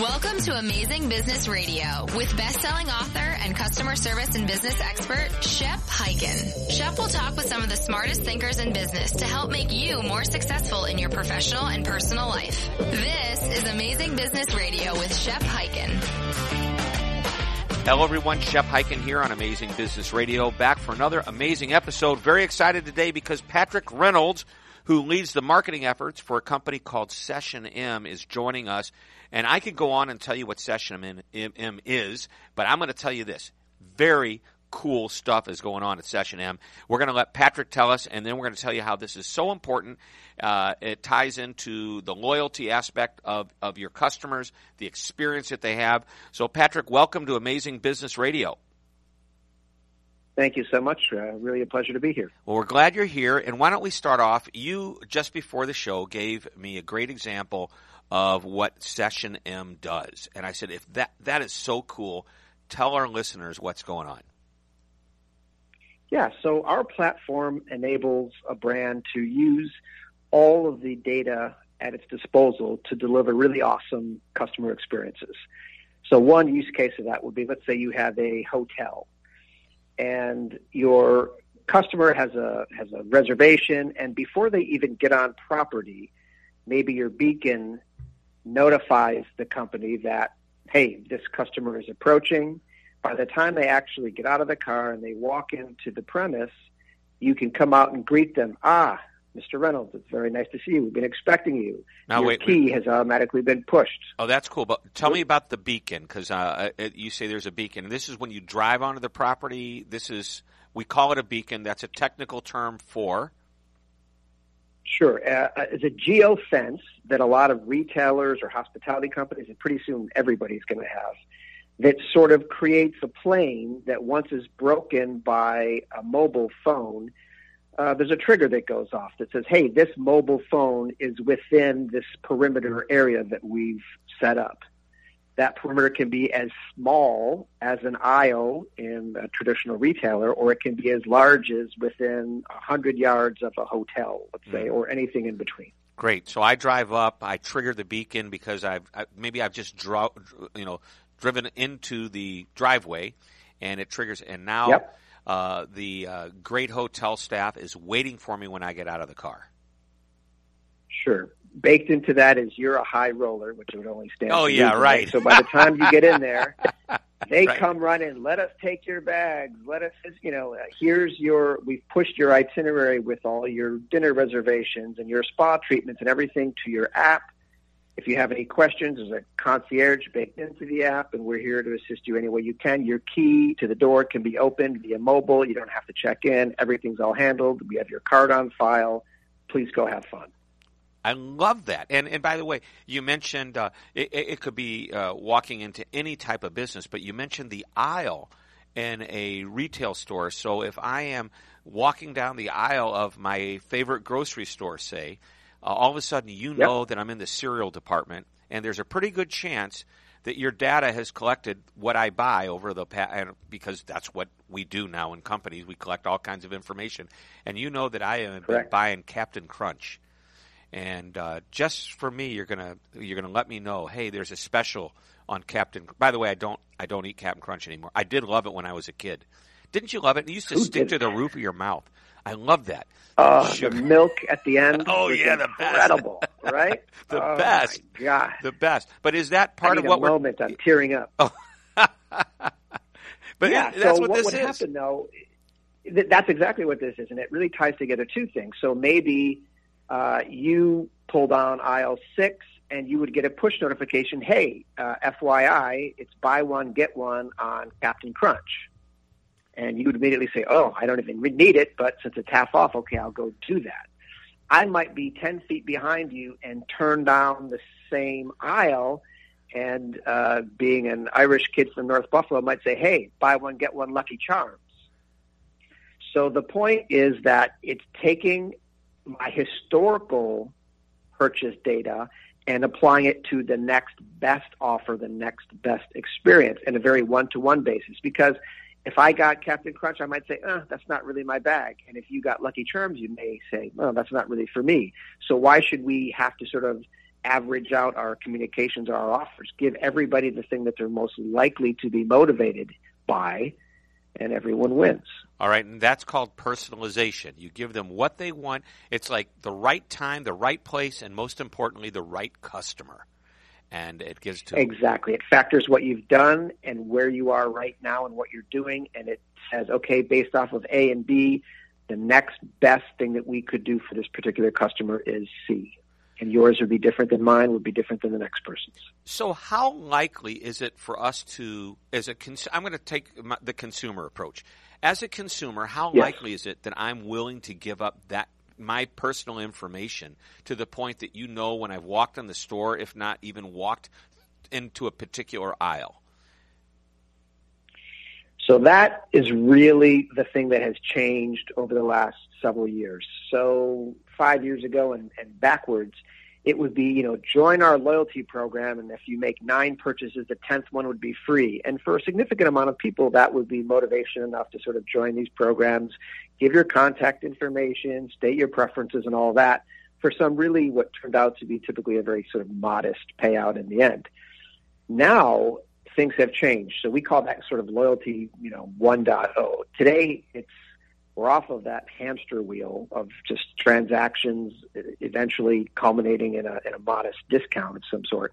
Welcome to Amazing Business Radio with best-selling author and customer service and business expert Shep Hyken. Shep will talk with some of the smartest thinkers in business to help make you more successful in your professional and personal life. This is Amazing Business Radio with Shep Hyken. Hello everyone, Shep Hyken here on Amazing Business Radio, back for another amazing episode. Very excited today because Patrick Reynolds, who leads the marketing efforts for a company called Session M, is joining us. And I could go on and tell you what Session M, M is, but I'm going to tell you this. Very cool stuff is going on at Session M. We're going to let Patrick tell us, and then we're going to tell you how this is so important. Uh, it ties into the loyalty aspect of, of your customers, the experience that they have. So, Patrick, welcome to Amazing Business Radio. Thank you so much. Uh, really a pleasure to be here. Well, we're glad you're here. And why don't we start off? You, just before the show, gave me a great example of what Session M does. And I said, if that, that is so cool, tell our listeners what's going on. Yeah, so our platform enables a brand to use all of the data at its disposal to deliver really awesome customer experiences. So one use case of that would be, let's say you have a hotel and your customer has a, has a reservation and before they even get on property, maybe your beacon notifies the company that, hey, this customer is approaching. By the time they actually get out of the car and they walk into the premise, you can come out and greet them. Ah, Mr. Reynolds, it's very nice to see you. We've been expecting you. Now, Your wait, key wait. has automatically been pushed. Oh, that's cool. But tell me about the beacon because uh, you say there's a beacon. This is when you drive onto the property. This is we call it a beacon. That's a technical term for. Sure. Uh, it's a geo fence that a lot of retailers or hospitality companies, and pretty soon everybody's going to have, that sort of creates a plane that once is broken by a mobile phone, uh, there's a trigger that goes off that says, hey, this mobile phone is within this perimeter area that we've set up. That perimeter can be as small as an aisle in a traditional retailer, or it can be as large as within 100 yards of a hotel, let's say, or anything in between. Great. So I drive up. I trigger the beacon because I've I, maybe I've just draw, you know, driven into the driveway, and it triggers. And now Yep. uh, the uh, great hotel staff is waiting for me when I get out of the car. Sure. Baked into that is you're a high roller, which would only stand. Oh, yeah, right. So by the time you get in there, they Right. come running. Let us take your bags. Let us, you know, uh, here's your. We've pushed your itinerary with all your dinner reservations and your spa treatments and everything to your app. If you have any questions, there's a concierge baked into the app, and we're here to assist you any way you can. Your key to the door can be opened via mobile. You don't have to check in. Everything's all handled. We have your card on file. Please go have fun. I love that. And and by the way, you mentioned uh, it, it could be uh, walking into any type of business, but you mentioned the aisle in a retail store. So if I am walking down the aisle of my favorite grocery store, say, uh, all of a sudden you know that I'm in the cereal department, and there's a pretty good chance that your data has collected what I buy over the past, because that's what we do now in companies. We collect all kinds of information, and you know that I am been buying Captain Crunch and uh, just for me, you're gonna you're gonna let me know. Hey, there's a special on Captain. By the way, I don't I don't eat Captain Crunch anymore. I did love it when I was a kid. Didn't you love it? It used to Who stick to the roof of your mouth. I love that. Oh, the milk at the end. Oh, yeah, the best. incredible, right? The oh, best. My God, The best. But is that part of what we're? moment. I'm tearing up. But yeah. that's so what, what this would is. happen though? th- That's exactly what this is, and it really ties together two things. So maybe uh, you pull down aisle six, and you would get a push notification. Hey, uh, FYI, it's buy one get one on Captain Crunch. And you would immediately say, "Oh, I don't even need it, but since it's half off, okay, I'll go do that." I might be ten feet behind you and turn down the same aisle, and uh, being an Irish kid from North Buffalo, might say, "Hey, buy one get one Lucky Charms." So the point is that it's taking my historical purchase data and applying it to the next best offer, the next best experience in a very one-to-one basis. Because if I got Captain Crunch, I might say, uh, that's not really my bag. And if you got Lucky Charms, you may say, well, that's not really for me. So why should we have to sort of average out our communications or our offers. Give everybody the thing that they're most likely to be motivated by, and everyone wins. All right, and that's called personalization. You give them what they want. It's like the right time, the right place, and most importantly, the right customer. And it gives to exactly. It factors what you've done and where you are right now and what you're doing, and it says, okay, based off of A and B, the next best thing that we could do for this particular customer is C and yours would be different than mine would be different than the next person's. So, how likely is it for us to, as a cons- I'm going to take the consumer approach. As a consumer, how yes. likely is it that I'm willing to give up that my personal information to the point that you know when I've walked in the store, if not even walked into a particular aisle? So that is really the thing that has changed over the last several years. So five years ago and, and backwards, it would be, you know, join our loyalty program, and if you make nine purchases, the tenth one would be free. And for a significant amount of people, that would be motivation enough to sort of join these programs, give your contact information, state your preferences, and all that. For some, really, what turned out to be typically a very sort of modest payout in the end. Now things have changed, so we call that sort of loyalty, you know, 1.0. Today, it's we're off of that hamster wheel of just transactions eventually culminating in a, in a modest discount of some sort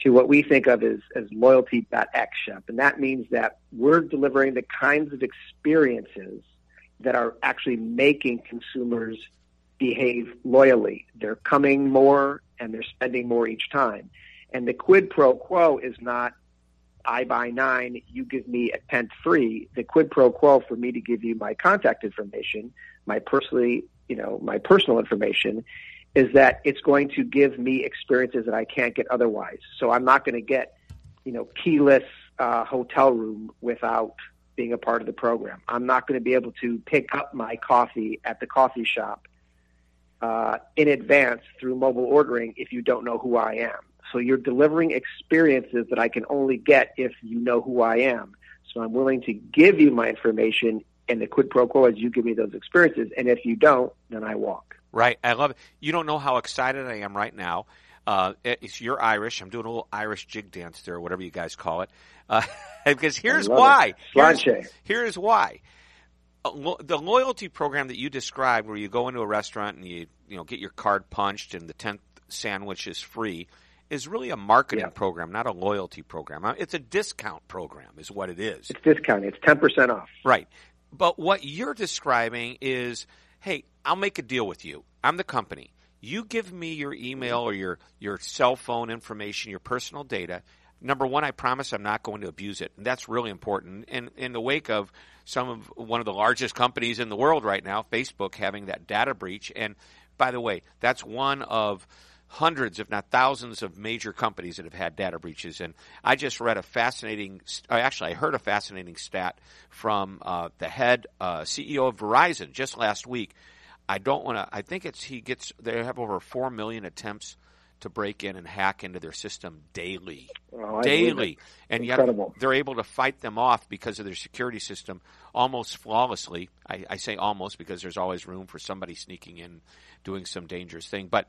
to what we think of as, as loyalty.x. And that means that we're delivering the kinds of experiences that are actually making consumers behave loyally. They're coming more and they're spending more each time. And the quid pro quo is not I buy nine, you give me a tenth free. The quid pro quo for me to give you my contact information, my personally, you know, my personal information, is that it's going to give me experiences that I can't get otherwise. So I'm not going to get, you know, keyless uh, hotel room without being a part of the program. I'm not going to be able to pick up my coffee at the coffee shop uh, in advance through mobile ordering if you don't know who I am. So you're delivering experiences that I can only get if you know who I am. So I'm willing to give you my information, and the quid pro quo is you give me those experiences. And if you don't, then I walk. Right. I love it. You don't know how excited I am right now. Uh, it's you're Irish. I'm doing a little Irish jig dance there, whatever you guys call it. Uh, because here's why. Here's, here's, why. The loyalty program that you described, where you go into a restaurant and you you know get your card punched and the tenth sandwich is free is really a marketing yeah. program, not a loyalty program. Uh, it's a discount program, is what it is. It's discounting. It's ten percent off. Right. But what you're describing is, hey, I'll make a deal with you. I'm the company. You give me your email or your your cell phone information, your personal data. Number one, I promise I'm not going to abuse it, and that's really important. And in the wake of some of one of the largest companies in the world right now, Facebook, having that data breach, and by the way, that's one of hundreds, if not thousands, of major companies that have had data breaches. And I just read a fascinating, actually, I heard a fascinating stat from uh, the head uh, CEO of Verizon just last week. I don't want to. I think it's he gets. They have over four million attempts to break in and hack into their system daily, oh, daily, and Incredible. yet they're able to fight them off because of their security system almost flawlessly. I, I say almost because there's always room for somebody sneaking in, doing some dangerous thing, but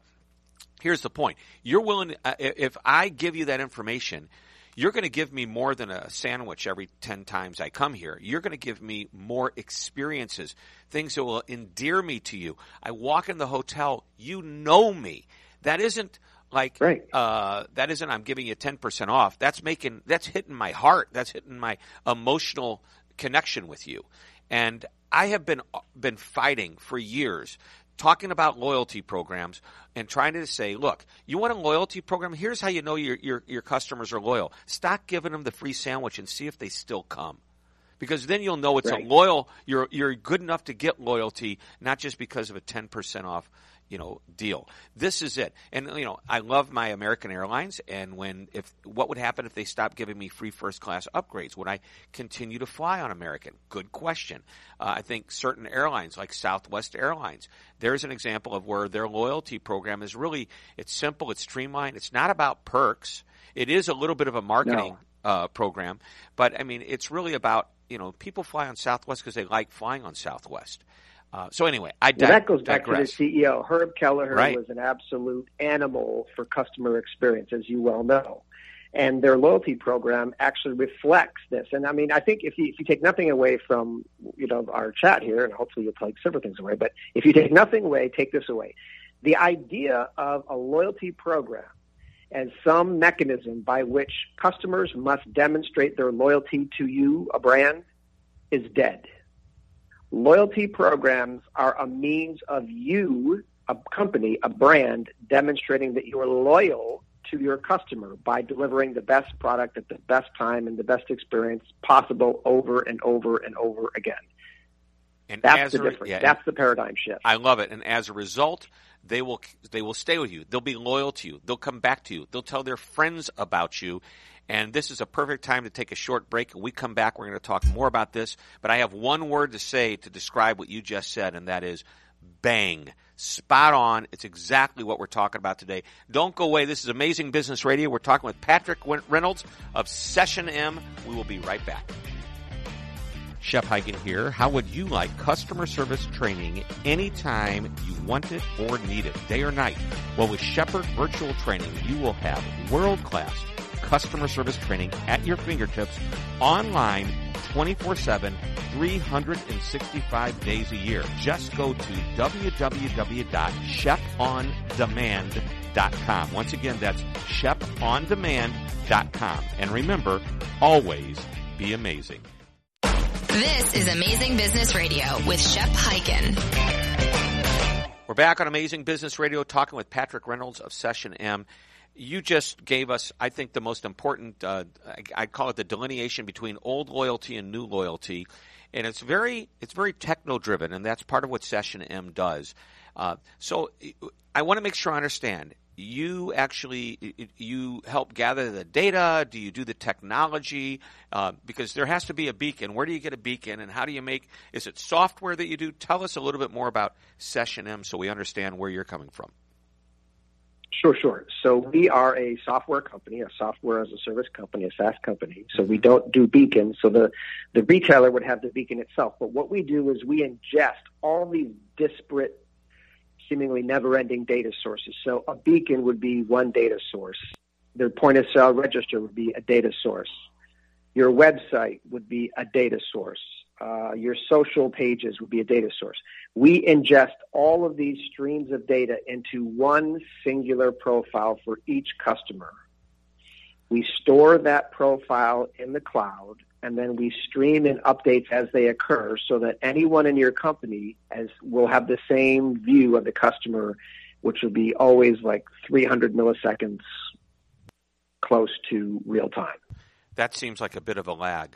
here's the point. You're willing, uh, if I give you that information, you're going to give me more than a sandwich every 10 times I come here. You're going to give me more experiences, things that will endear me to you. I walk in the hotel, you know me. That isn't like, right. uh, that isn't I'm giving you 10% off. That's making, that's hitting my heart. That's hitting my emotional connection with you. And I have been, been fighting for years talking about loyalty programs and trying to say, look, you want a loyalty program? Here's how you know your, your, your customers are loyal. Stop giving them the free sandwich and see if they still come. Because then you'll know it's right. a loyal, you're, you're good enough to get loyalty, not just because of a 10% off you know deal. This is it. And you know, I love my American Airlines and when if what would happen if they stopped giving me free first class upgrades? Would I continue to fly on American? Good question. Uh, I think certain airlines like Southwest Airlines, there's an example of where their loyalty program is really it's simple, it's streamlined, it's not about perks. It is a little bit of a marketing no. uh, program, but I mean, it's really about you know people fly on Southwest because they like flying on Southwest. Uh, so anyway, I well, that goes back digress. to the CEO. Herb Kelleher right. was an absolute animal for customer experience, as you well know. And their loyalty program actually reflects this. And I mean, I think if you, if you take nothing away from, you know, our chat here, and hopefully you'll take several things away, but if you take nothing away, take this away. The idea of a loyalty program as some mechanism by which customers must demonstrate their loyalty to you, a brand, is dead. Loyalty programs are a means of you, a company, a brand, demonstrating that you are loyal to your customer by delivering the best product at the best time and the best experience possible over and over and over again. And That's the a, difference. yeah, That's the paradigm shift. I love it. And as a result, they will they will stay with you. They'll be loyal to you. They'll come back to you. They'll tell their friends about you. And this is a perfect time to take a short break. When we come back, we're going to talk more about this. But I have one word to say to describe what you just said, and that is bang. Spot on. It's exactly what we're talking about today. Don't go away. This is Amazing Business Radio. We're talking with Patrick Reynolds of Session M. We will be right back. Shep Hyken here. How would you like customer service training anytime you want it or need it, day or night? Well, with Shepherd Virtual Training, you will have world-class customer service training at your fingertips online 24-7, 365 days a year. Just go to www.shepondemand.com. Once again, that's shepondemand.com. And remember, always be amazing. This is Amazing Business Radio with Shep Hyken. We're back on Amazing Business Radio talking with Patrick Reynolds of Session M. You just gave us, I think, the most important, uh, I, I call it the delineation between old loyalty and new loyalty. And it's very, it's very techno driven, and that's part of what Session M does. Uh, so I want to make sure I understand. You actually you help gather the data. Do you do the technology? Uh, because there has to be a beacon. Where do you get a beacon and how do you make is it software that you do? Tell us a little bit more about session m so we understand where you're coming from Sure, sure. So we are a software company, a software as a service company, a SaaS company. So we don't do beacons. So the, the retailer would have the beacon itself. But what we do is we ingest all these disparate seemingly never-ending data sources. So a beacon would be one data source. Their point of sale register would be a data source. Your website would be a data source. Uh, your social pages would be a data source. We ingest all of these streams of data into one singular profile for each customer. We store that profile in the cloud and then we stream in updates as they occur so that anyone in your company as will have the same view of the customer, which will be always like 300 milliseconds close to real time. That seems like a bit of a lag.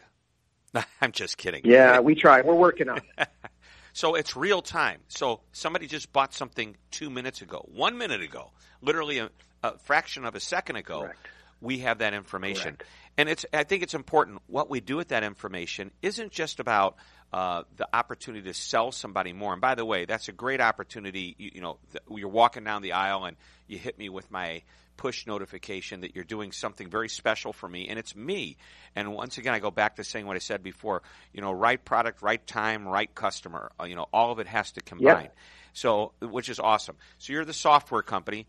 I'm just kidding. Yeah, we try. We're working on it. so it's real time. So somebody just bought something two minutes ago, one minute ago, literally a, a fraction of a second ago. Correct. We have that information. Correct. And it's, I think it's important. What we do with that information isn't just about uh, the opportunity to sell somebody more. And by the way, that's a great opportunity. You, you know, you're walking down the aisle and you hit me with my push notification that you're doing something very special for me, and it's me. And once again, I go back to saying what I said before. You know, right product, right time, right customer. Uh, you know, all of it has to combine. Yep. So, which is awesome. So you're the software company.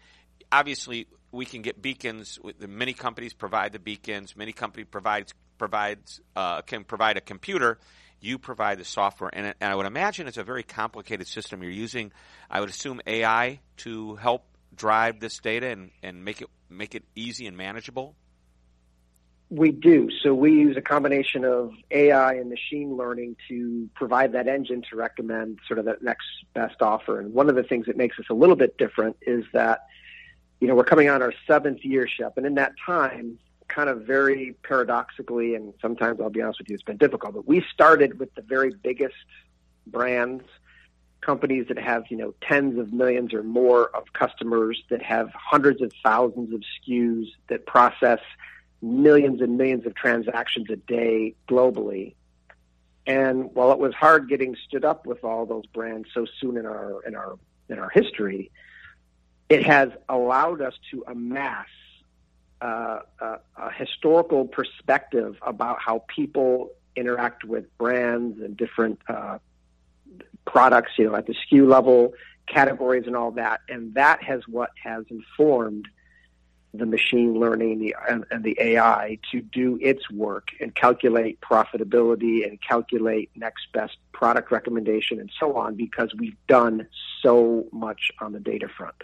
Obviously, we can get beacons. Many companies provide the beacons. Many company provides provides uh, can provide a computer. You provide the software, and, and I would imagine it's a very complicated system. You're using, I would assume, AI to help drive this data and, and make it make it easy and manageable? We do. So we use a combination of AI and machine learning to provide that engine to recommend sort of that next best offer. And one of the things that makes us a little bit different is that, you know, we're coming on our seventh year, Shep, and in that time, kind of very paradoxically, and sometimes I'll be honest with you, it's been difficult, but we started with the very biggest brands companies that have, you know, tens of millions or more of customers that have hundreds of thousands of SKUs that process millions and millions of transactions a day globally. And while it was hard getting stood up with all those brands so soon in our in our in our history, it has allowed us to amass uh, a, a historical perspective about how people interact with brands and different uh, products, you know, at the SKU level, categories, and all that. And that has what has informed the machine learning the, and, and the AI to do its work and calculate profitability and calculate next best product recommendation and so on because we've done so much on the data front.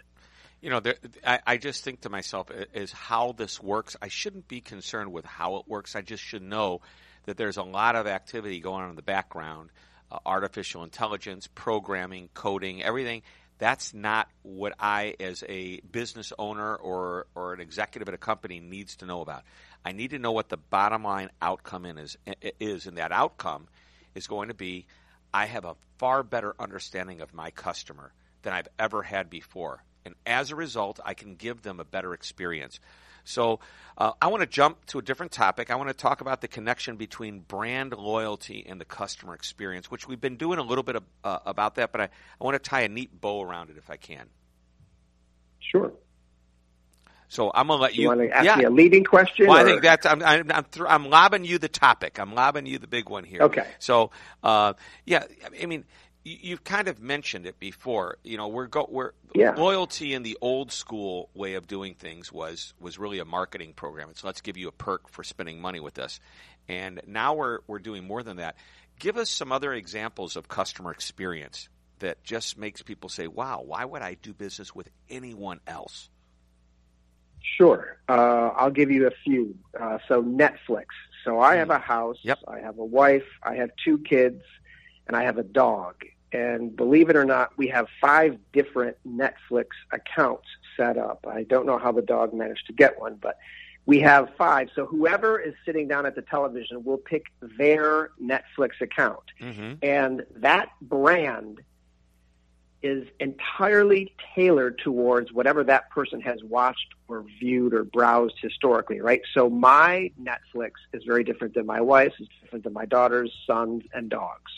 You know, there, I, I just think to myself, is how this works. I shouldn't be concerned with how it works. I just should know that there's a lot of activity going on in the background uh, artificial intelligence, programming, coding, everything. That's not what I, as a business owner or, or an executive at a company, needs to know about. I need to know what the bottom line outcome in is, is, and that outcome is going to be I have a far better understanding of my customer than I've ever had before. And as a result, I can give them a better experience. So uh, I want to jump to a different topic. I want to talk about the connection between brand loyalty and the customer experience, which we've been doing a little bit of, uh, about that, but I, I want to tie a neat bow around it if I can. Sure. So I'm gonna let you. You want to ask yeah. me a leading question? Well, or? I think that's I'm I'm I'm, th- I'm lobbing you the topic. I'm lobbing you the big one here. Okay. So, uh, yeah, I mean, you've kind of mentioned it before. You know, we're go we're yeah. loyalty in the old school way of doing things was was really a marketing program. It's let's give you a perk for spending money with us. And now we're we're doing more than that. Give us some other examples of customer experience that just makes people say, "Wow, why would I do business with anyone else?" Sure. Uh, I'll give you a few. Uh, so Netflix. So I have a house. Yep. I have a wife. I have two kids and I have a dog. And believe it or not, we have five different Netflix accounts set up. I don't know how the dog managed to get one, but we have five. So whoever is sitting down at the television will pick their Netflix account. Mm-hmm. And that brand is entirely tailored towards whatever that person has watched or viewed or browsed historically, right? So my Netflix is very different than my wife's, it's different than my daughter's, sons, and dogs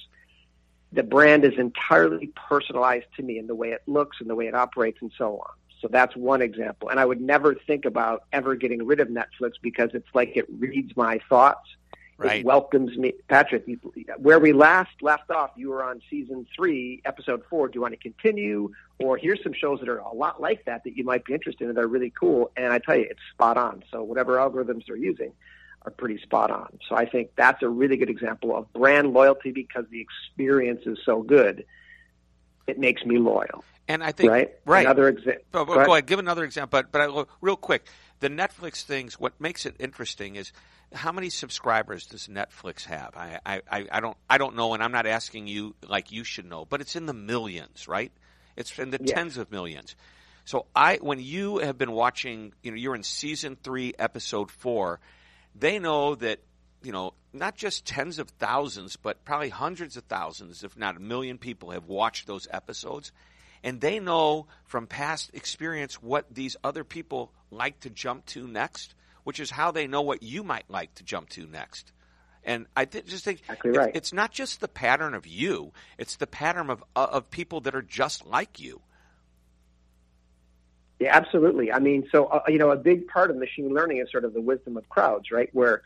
the brand is entirely personalized to me in the way it looks and the way it operates and so on. So that's one example. And I would never think about ever getting rid of Netflix because it's like it reads my thoughts. Right. It welcomes me. Patrick, where we last left off, you were on season three, episode four. Do you want to continue? Or here's some shows that are a lot like that that you might be interested in that are really cool. And I tell you, it's spot on. So whatever algorithms they're using, are pretty spot on. So I think that's a really good example of brand loyalty because the experience is so good. It makes me loyal. And I think right, right. Another example. Go, go, ahead. Give another example. But but I, real quick, the Netflix things. What makes it interesting is how many subscribers does Netflix have? I, I, I don't I don't know, and I'm not asking you like you should know, but it's in the millions, right? It's in the yes. tens of millions. So I, when you have been watching, you know, you're in season three, episode four they know that you know not just tens of thousands, but probably hundreds of thousands, if not a million people, have watched those episodes, and they know from past experience what these other people like to jump to next, which is how they know what you might like to jump to next. And I th- just think exactly it's, right. it's, not just the pattern of you; it's the pattern of uh, of people that are just like you. Yeah, absolutely. I mean, so uh, you know, a big part of machine learning is sort of the wisdom of crowds, right? Where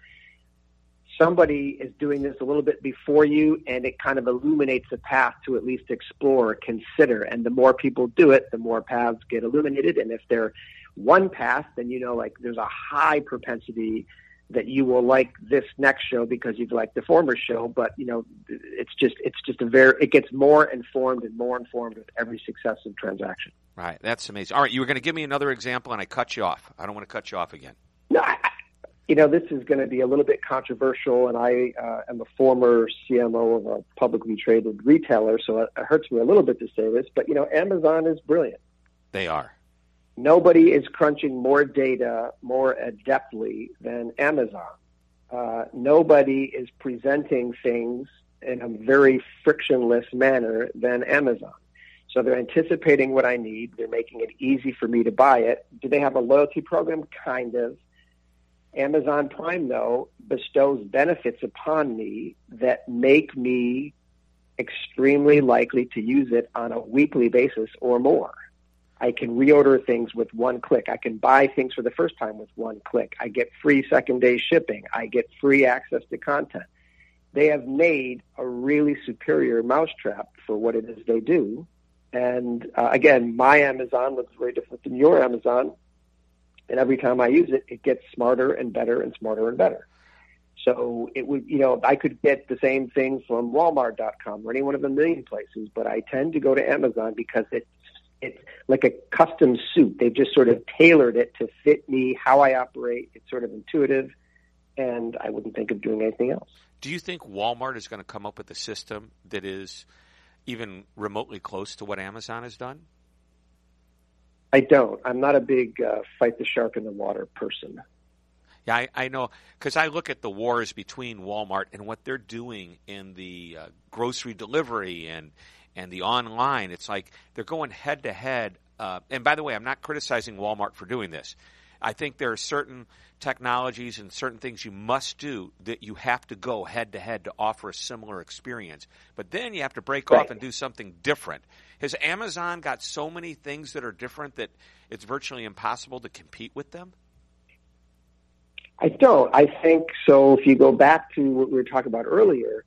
somebody is doing this a little bit before you, and it kind of illuminates a path to at least explore, consider. And the more people do it, the more paths get illuminated. And if they're one path, then you know, like there's a high propensity that you will like this next show because you've liked the former show. But you know, it's just it's just a very it gets more informed and more informed with every successive transaction. Right, that's amazing. All right, you were going to give me another example, and I cut you off. I don't want to cut you off again. No, I, you know this is going to be a little bit controversial, and I uh, am a former CMO of a publicly traded retailer, so it, it hurts me a little bit to say this, but you know, Amazon is brilliant. They are. Nobody is crunching more data more adeptly than Amazon. Uh, nobody is presenting things in a very frictionless manner than Amazon. So they're anticipating what I need. They're making it easy for me to buy it. Do they have a loyalty program? Kind of. Amazon Prime, though, bestows benefits upon me that make me extremely likely to use it on a weekly basis or more. I can reorder things with one click. I can buy things for the first time with one click. I get free second day shipping. I get free access to content they have made a really superior mousetrap for what it is they do. And uh, again, my Amazon looks very different than your Amazon. And every time I use it, it gets smarter and better and smarter and better. So it would, you know, I could get the same thing from Walmart.com or any one of a million places, but I tend to go to Amazon because it's it's like a custom suit. They've just sort of tailored it to fit me, how I operate. It's sort of intuitive, and I wouldn't think of doing anything else. Do you think Walmart is going to come up with a system that is even remotely close to what Amazon has done? I don't. I'm not a big uh, fight the shark in the water person. Yeah, I, I know because I look at the wars between Walmart and what they're doing in the uh, grocery delivery and and the online. It's like they're going head to head. Uh, and by the way, I'm not criticizing Walmart for doing this. I think there are certain technologies and certain things you must do that you have to go head to head to offer a similar experience. But then you have to break right. off and do something different. Has Amazon got so many things that are different that it's virtually impossible to compete with them? I don't. I think so. If you go back to what we were talking about earlier,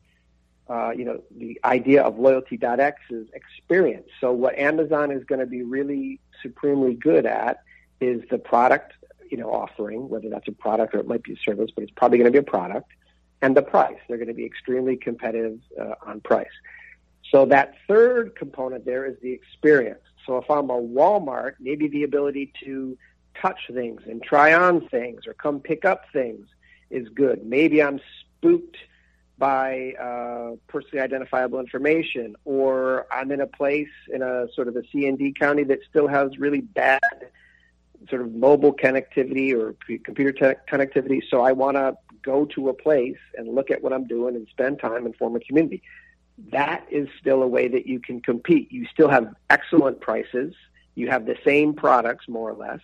uh, you know, the idea of loyalty.x is experience. So what Amazon is going to be really supremely good at is the product, you know, offering, whether that's a product or it might be a service, but it's probably going to be a product, and the price. They're going to be extremely competitive uh, on price. So that third component there is the experience. So if I'm a Walmart, maybe the ability to touch things and try on things or come pick up things is good. Maybe I'm spooked by uh, personally identifiable information, or I'm in a place in a sort of a C and D county that still has really bad sort of mobile connectivity or computer te- connectivity. So I want to go to a place and look at what I'm doing and spend time and form a community. That is still a way that you can compete. You still have excellent prices. You have the same products, more or less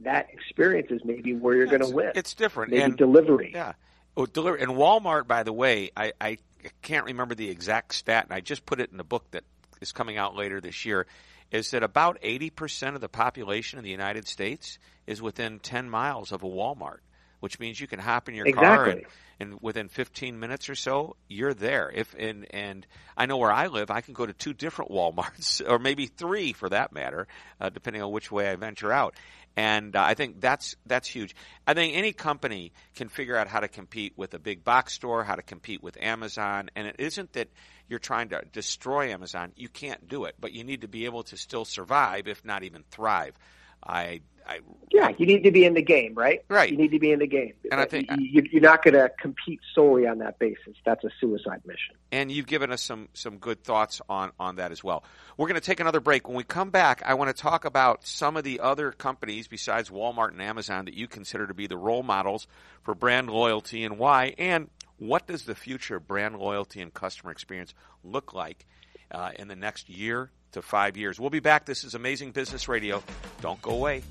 that experience is maybe where you're going to win. It's different. Maybe and, delivery. Yeah. Oh, delivery. And Walmart, by the way, I, I can't remember the exact stat, and I just put it in the book that is coming out later this year, is that about 80% of the population in the United States is within 10 miles of a Walmart, which means you can hop in your exactly. car and, and within 15 minutes or so, you're there. If and and I know where I live, I can go to two different WalMarts or maybe three for that matter, uh, depending on which way I venture out and uh, I think that's that's huge. I think any company can figure out how to compete with a big box store, how to compete with Amazon, and it isn't that you're trying to destroy Amazon. You can't do it, but you need to be able to still survive, if not even thrive. I I, yeah, you need to be in the game, right? Right. You need to be in the game. And I think you, you're not going to compete solely on that basis. That's a suicide mission. And you've given us some some good thoughts on on that as well. We're going to take another break. When we come back, I want to talk about some of the other companies besides Walmart and Amazon that you consider to be the role models for brand loyalty and why, and what does the future of brand loyalty and customer experience look like uh, in the next year to five years. We'll be back. This is Amazing Business Radio. Don't go away.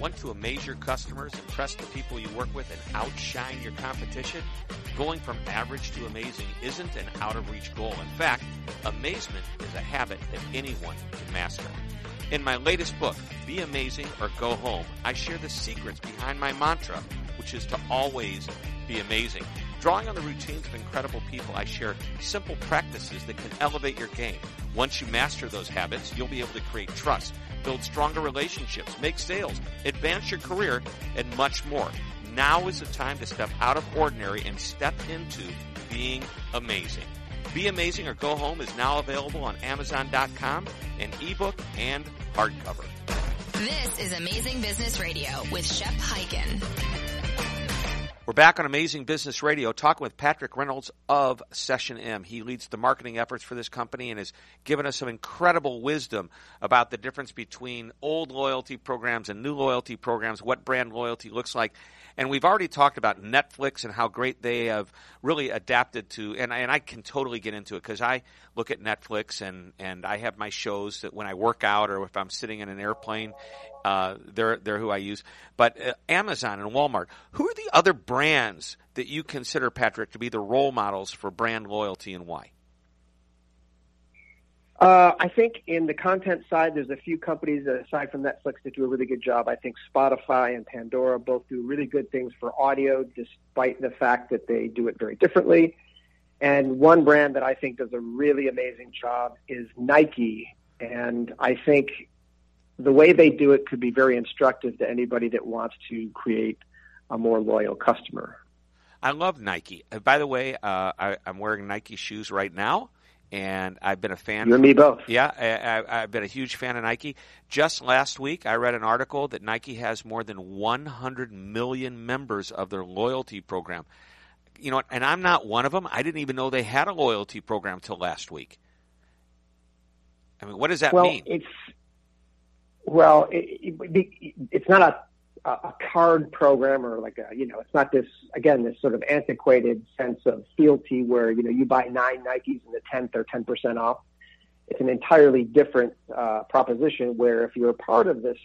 Want to amaze your customers, impress the people you work with, and outshine your competition? Going from average to amazing isn't an out of reach goal. In fact, amazement is a habit that anyone can master. In my latest book, Be Amazing or Go Home, I share the secrets behind my mantra, which is to always be amazing. Drawing on the routines of incredible people, I share simple practices that can elevate your game. Once you master those habits, you'll be able to create trust, build stronger relationships, make sales, advance your career, and much more. Now is the time to step out of ordinary and step into being amazing. Be Amazing or Go Home is now available on Amazon.com in ebook and hardcover. This is Amazing Business Radio with Shep Hyken. We're back on Amazing Business Radio talking with Patrick Reynolds of Session M. He leads the marketing efforts for this company and has given us some incredible wisdom about the difference between old loyalty programs and new loyalty programs, what brand loyalty looks like. And we've already talked about Netflix and how great they have really adapted to, and, and I can totally get into it because I look at Netflix and, and I have my shows that when I work out or if I'm sitting in an airplane, uh, they're, they're who I use. But uh, Amazon and Walmart, who are the other brands that you consider, Patrick, to be the role models for brand loyalty and why? Uh, I think in the content side, there's a few companies aside from Netflix that do a really good job. I think Spotify and Pandora both do really good things for audio, despite the fact that they do it very differently. And one brand that I think does a really amazing job is Nike. And I think the way they do it could be very instructive to anybody that wants to create a more loyal customer. I love Nike. Uh, by the way, uh, I, I'm wearing Nike shoes right now and I've been a fan. You and me both. Yeah, I, have been a huge fan of Nike. Just last week, I read an article that Nike has more than 100 million members of their loyalty program. You know, and I'm not one of them. I didn't even know they had a loyalty program until last week. I mean, what does that well, mean? It's well, it, it, it's not a a card program or like a, you know, it's not this, again, this sort of antiquated sense of fealty where, you know, you buy nine Nikes and the 10th or 10% off. It's an entirely different uh, proposition where if you're a part of this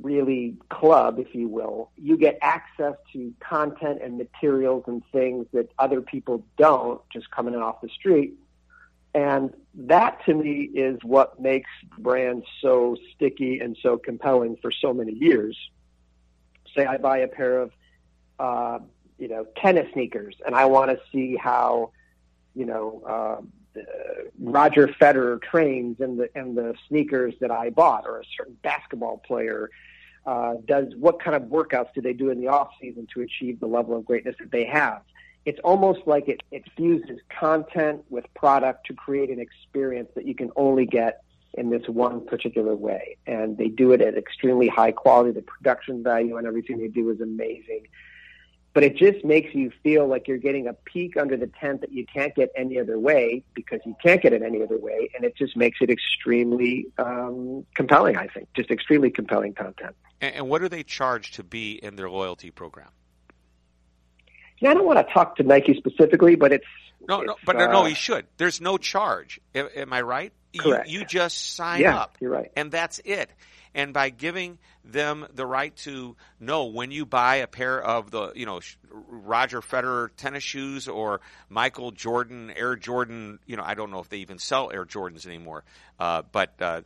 really club, if you will, you get access to content and materials and things that other people don't just coming in off the street. And that to me is what makes brands so sticky and so compelling for so many years say I buy a pair of, uh, you know, tennis sneakers, and I want to see how, you know, uh, Roger Federer trains in the in the sneakers that I bought, or a certain basketball player uh, does. What kind of workouts do they do in the off season to achieve the level of greatness that they have? It's almost like it, it fuses content with product to create an experience that you can only get in this one particular way. And they do it at extremely high quality. The production value and everything they do is amazing. But it just makes you feel like you're getting a peek under the tent that you can't get any other way because you can't get it any other way. And it just makes it extremely um, compelling, I think. Just extremely compelling content. And, and what do they charge to be in their loyalty program? Yeah, I don't want to talk to Nike specifically, but it's no, no, but uh, no, you should. There's no charge. Am I right? Correct. You, you just sign yeah, up. You're right. And that's it. And by giving them the right to know when you buy a pair of the, you know, Roger Federer tennis shoes or Michael Jordan Air Jordan, you know, I don't know if they even sell Air Jordans anymore. Uh, but uh,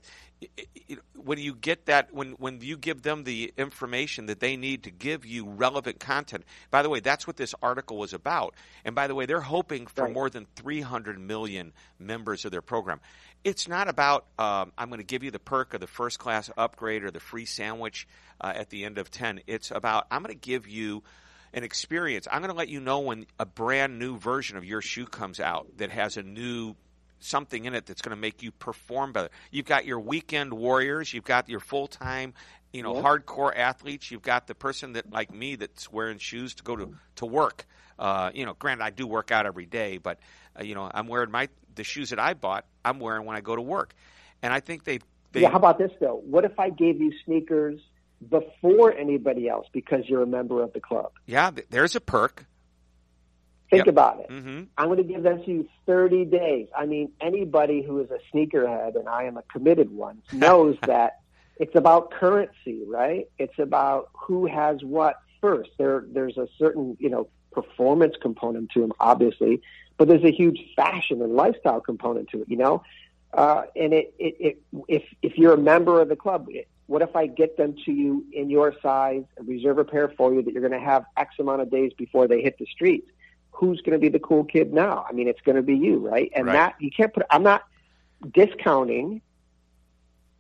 when you get that when when you give them the information that they need to give you relevant content by the way that's what this article was about. And by the way they're hoping for right. more than 300 million members of their program. It's not about um, i'm going to give you the perk of the first class upgrade or the free sandwich uh, at the end of 10 it's about i'm going to give you an experience. I'm going to let you know when a brand new version of your shoe comes out that has a new something in it that's going to make you perform better. You've got your weekend warriors, you've got your full time, you know, hardcore athletes, you've got the person that like me that's wearing shoes to go to to work. Uh, you know, granted, I do work out every day, but uh, you know, I'm wearing my the shoes that I bought. I'm wearing when I go to work, and I think they. they yeah. How about this though? What if I gave you sneakers before anybody else because you're a member of the club? Yeah, there's a perk. Think yep. about it. Mm-hmm. I'm going to give them to you 30 days. I mean, anybody who is a sneakerhead, and I am a committed one, knows that it's about currency, right? It's about who has what first. There, there's a certain, you know, performance component to them, obviously, but there's a huge fashion and lifestyle component to it, you know. Uh, and it, it, it, if if you're a member of the club, it, what if I get them to you in your size, reserve a pair for you that you're going to have X amount of days before they hit the streets? Who's going to be the cool kid now? I mean, it's going to be you, right? And right. that you can't put. I'm not discounting.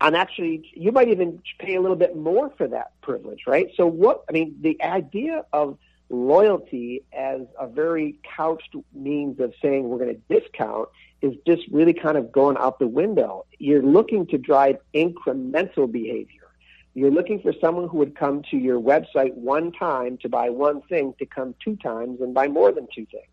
I'm actually. You might even pay a little bit more for that privilege, right? So what? I mean, the idea of loyalty as a very couched means of saying we're going to discount is just really kind of going out the window. You're looking to drive incremental behavior. You're looking for someone who would come to your website one time to buy one thing to come two times and buy more than two things.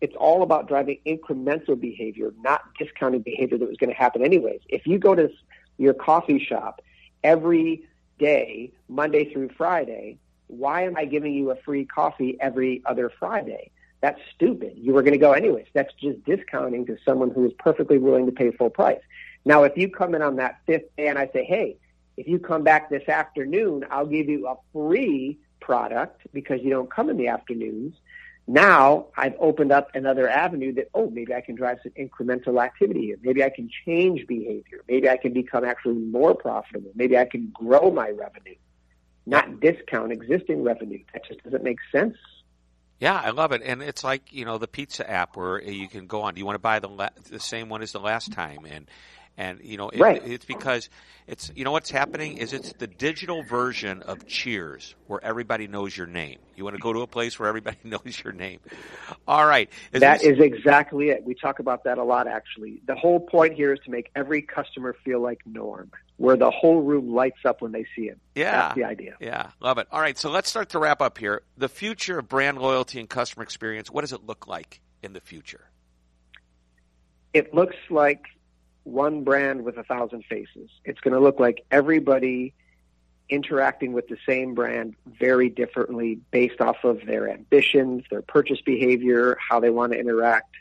It's all about driving incremental behavior, not discounting behavior that was going to happen anyways. If you go to your coffee shop every day, Monday through Friday, why am I giving you a free coffee every other Friday? That's stupid. You were going to go anyways. That's just discounting to someone who is perfectly willing to pay full price. Now, if you come in on that fifth day and I say, hey, if you come back this afternoon, I'll give you a free product because you don't come in the afternoons. Now I've opened up another avenue that, oh, maybe I can drive some incremental activity here. Maybe I can change behavior. Maybe I can become actually more profitable. Maybe I can grow my revenue, not discount existing revenue. That just doesn't make sense. Yeah, I love it, and it's like you know the pizza app where you can go on. Do you want to buy the la- the same one as the last time? And and you know, it, right. it's because it's you know what's happening is it's the digital version of Cheers, where everybody knows your name. You want to go to a place where everybody knows your name. All right, is that is exactly it. We talk about that a lot. Actually, the whole point here is to make every customer feel like Norm, where the whole room lights up when they see him. Yeah, That's the idea. Yeah, love it. All right, so let's start to wrap up here. The future of brand loyalty and customer experience. What does it look like in the future? It looks like one brand with a thousand faces. It's going to look like everybody interacting with the same brand very differently based off of their ambitions, their purchase behavior, how they want to interact,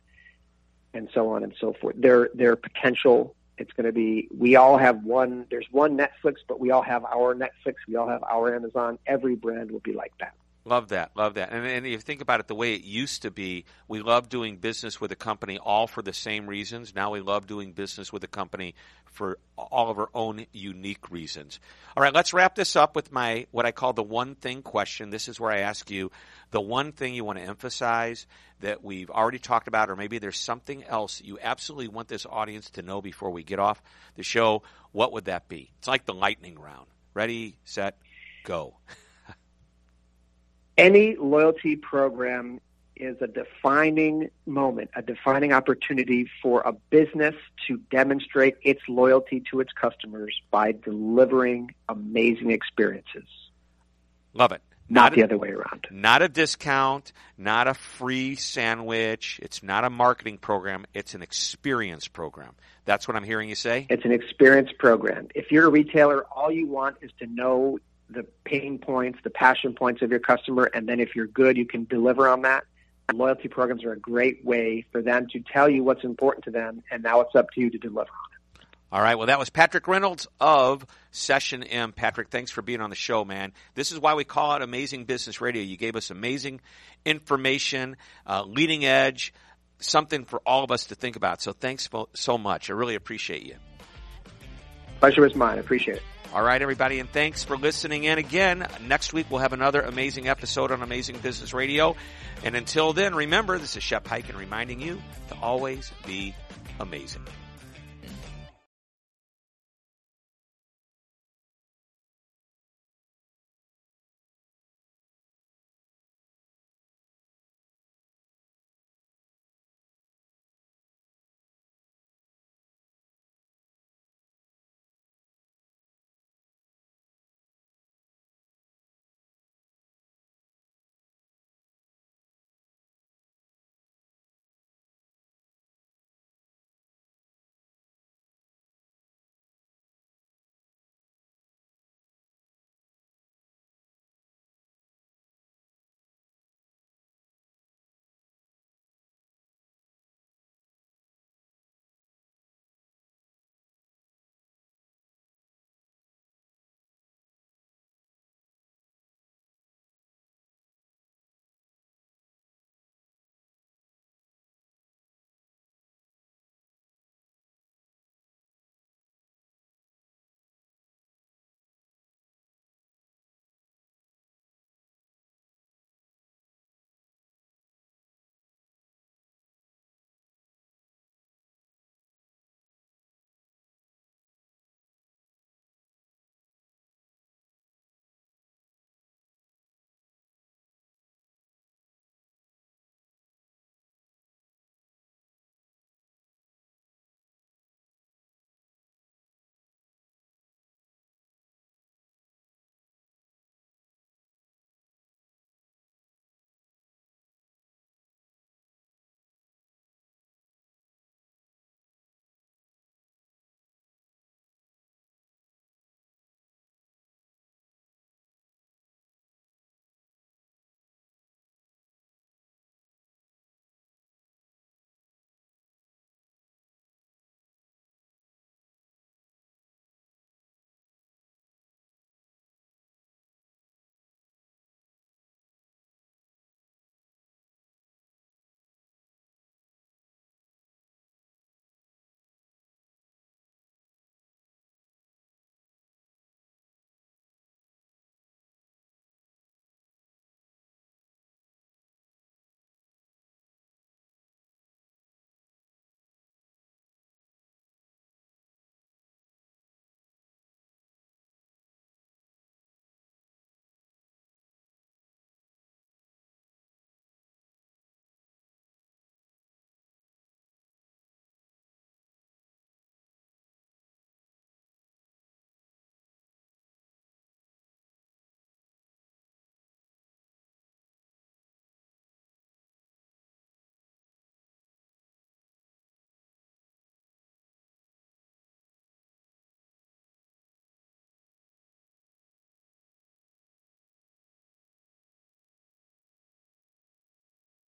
and so on and so forth. Their their potential. It's going to be we all have one. There's one Netflix, but we all have our Netflix. We all have our Amazon. Every brand will be like that. Love that, love that. And, and if you think about it, the way it used to be, we love doing business with a company all for the same reasons. Now we love doing business with a company for all of our own unique reasons. All right, let's wrap this up with my what I call the one thing question. This is where I ask you the one thing you want to emphasize that we've already talked about, or maybe there's something else you absolutely want this audience to know before we get off the show. What would that be? It's like the lightning round. Ready, set, go. any loyalty program is a defining moment, a defining opportunity for a business to demonstrate its loyalty to its customers by delivering amazing experiences. Love it. Not, not the a, other way around. Not a discount, not a free sandwich. It's not a marketing program. It's an experience program. That's what I'm hearing you say? It's an experience program. If you're a retailer, all you want is to know the pain points, the passion points of your customer, and then if you're good, you can deliver on that. Loyalty programs are a great way for them to tell you what's important to them, and now it's up to you to deliver on it. All right. Well, that was Patrick Reynolds of SessionM. Patrick, thanks for being on the show, man. This is why we call it Amazing Business Radio. You gave us amazing information, uh, leading edge, something for all of us to think about. So thanks so much. I really appreciate you. Pleasure was mine. I appreciate it. All right, everybody, and thanks for listening in again. Next week, we'll have another amazing episode on Amazing Business Radio. And until then, remember, this is Shep Hyken reminding you to always be amazing.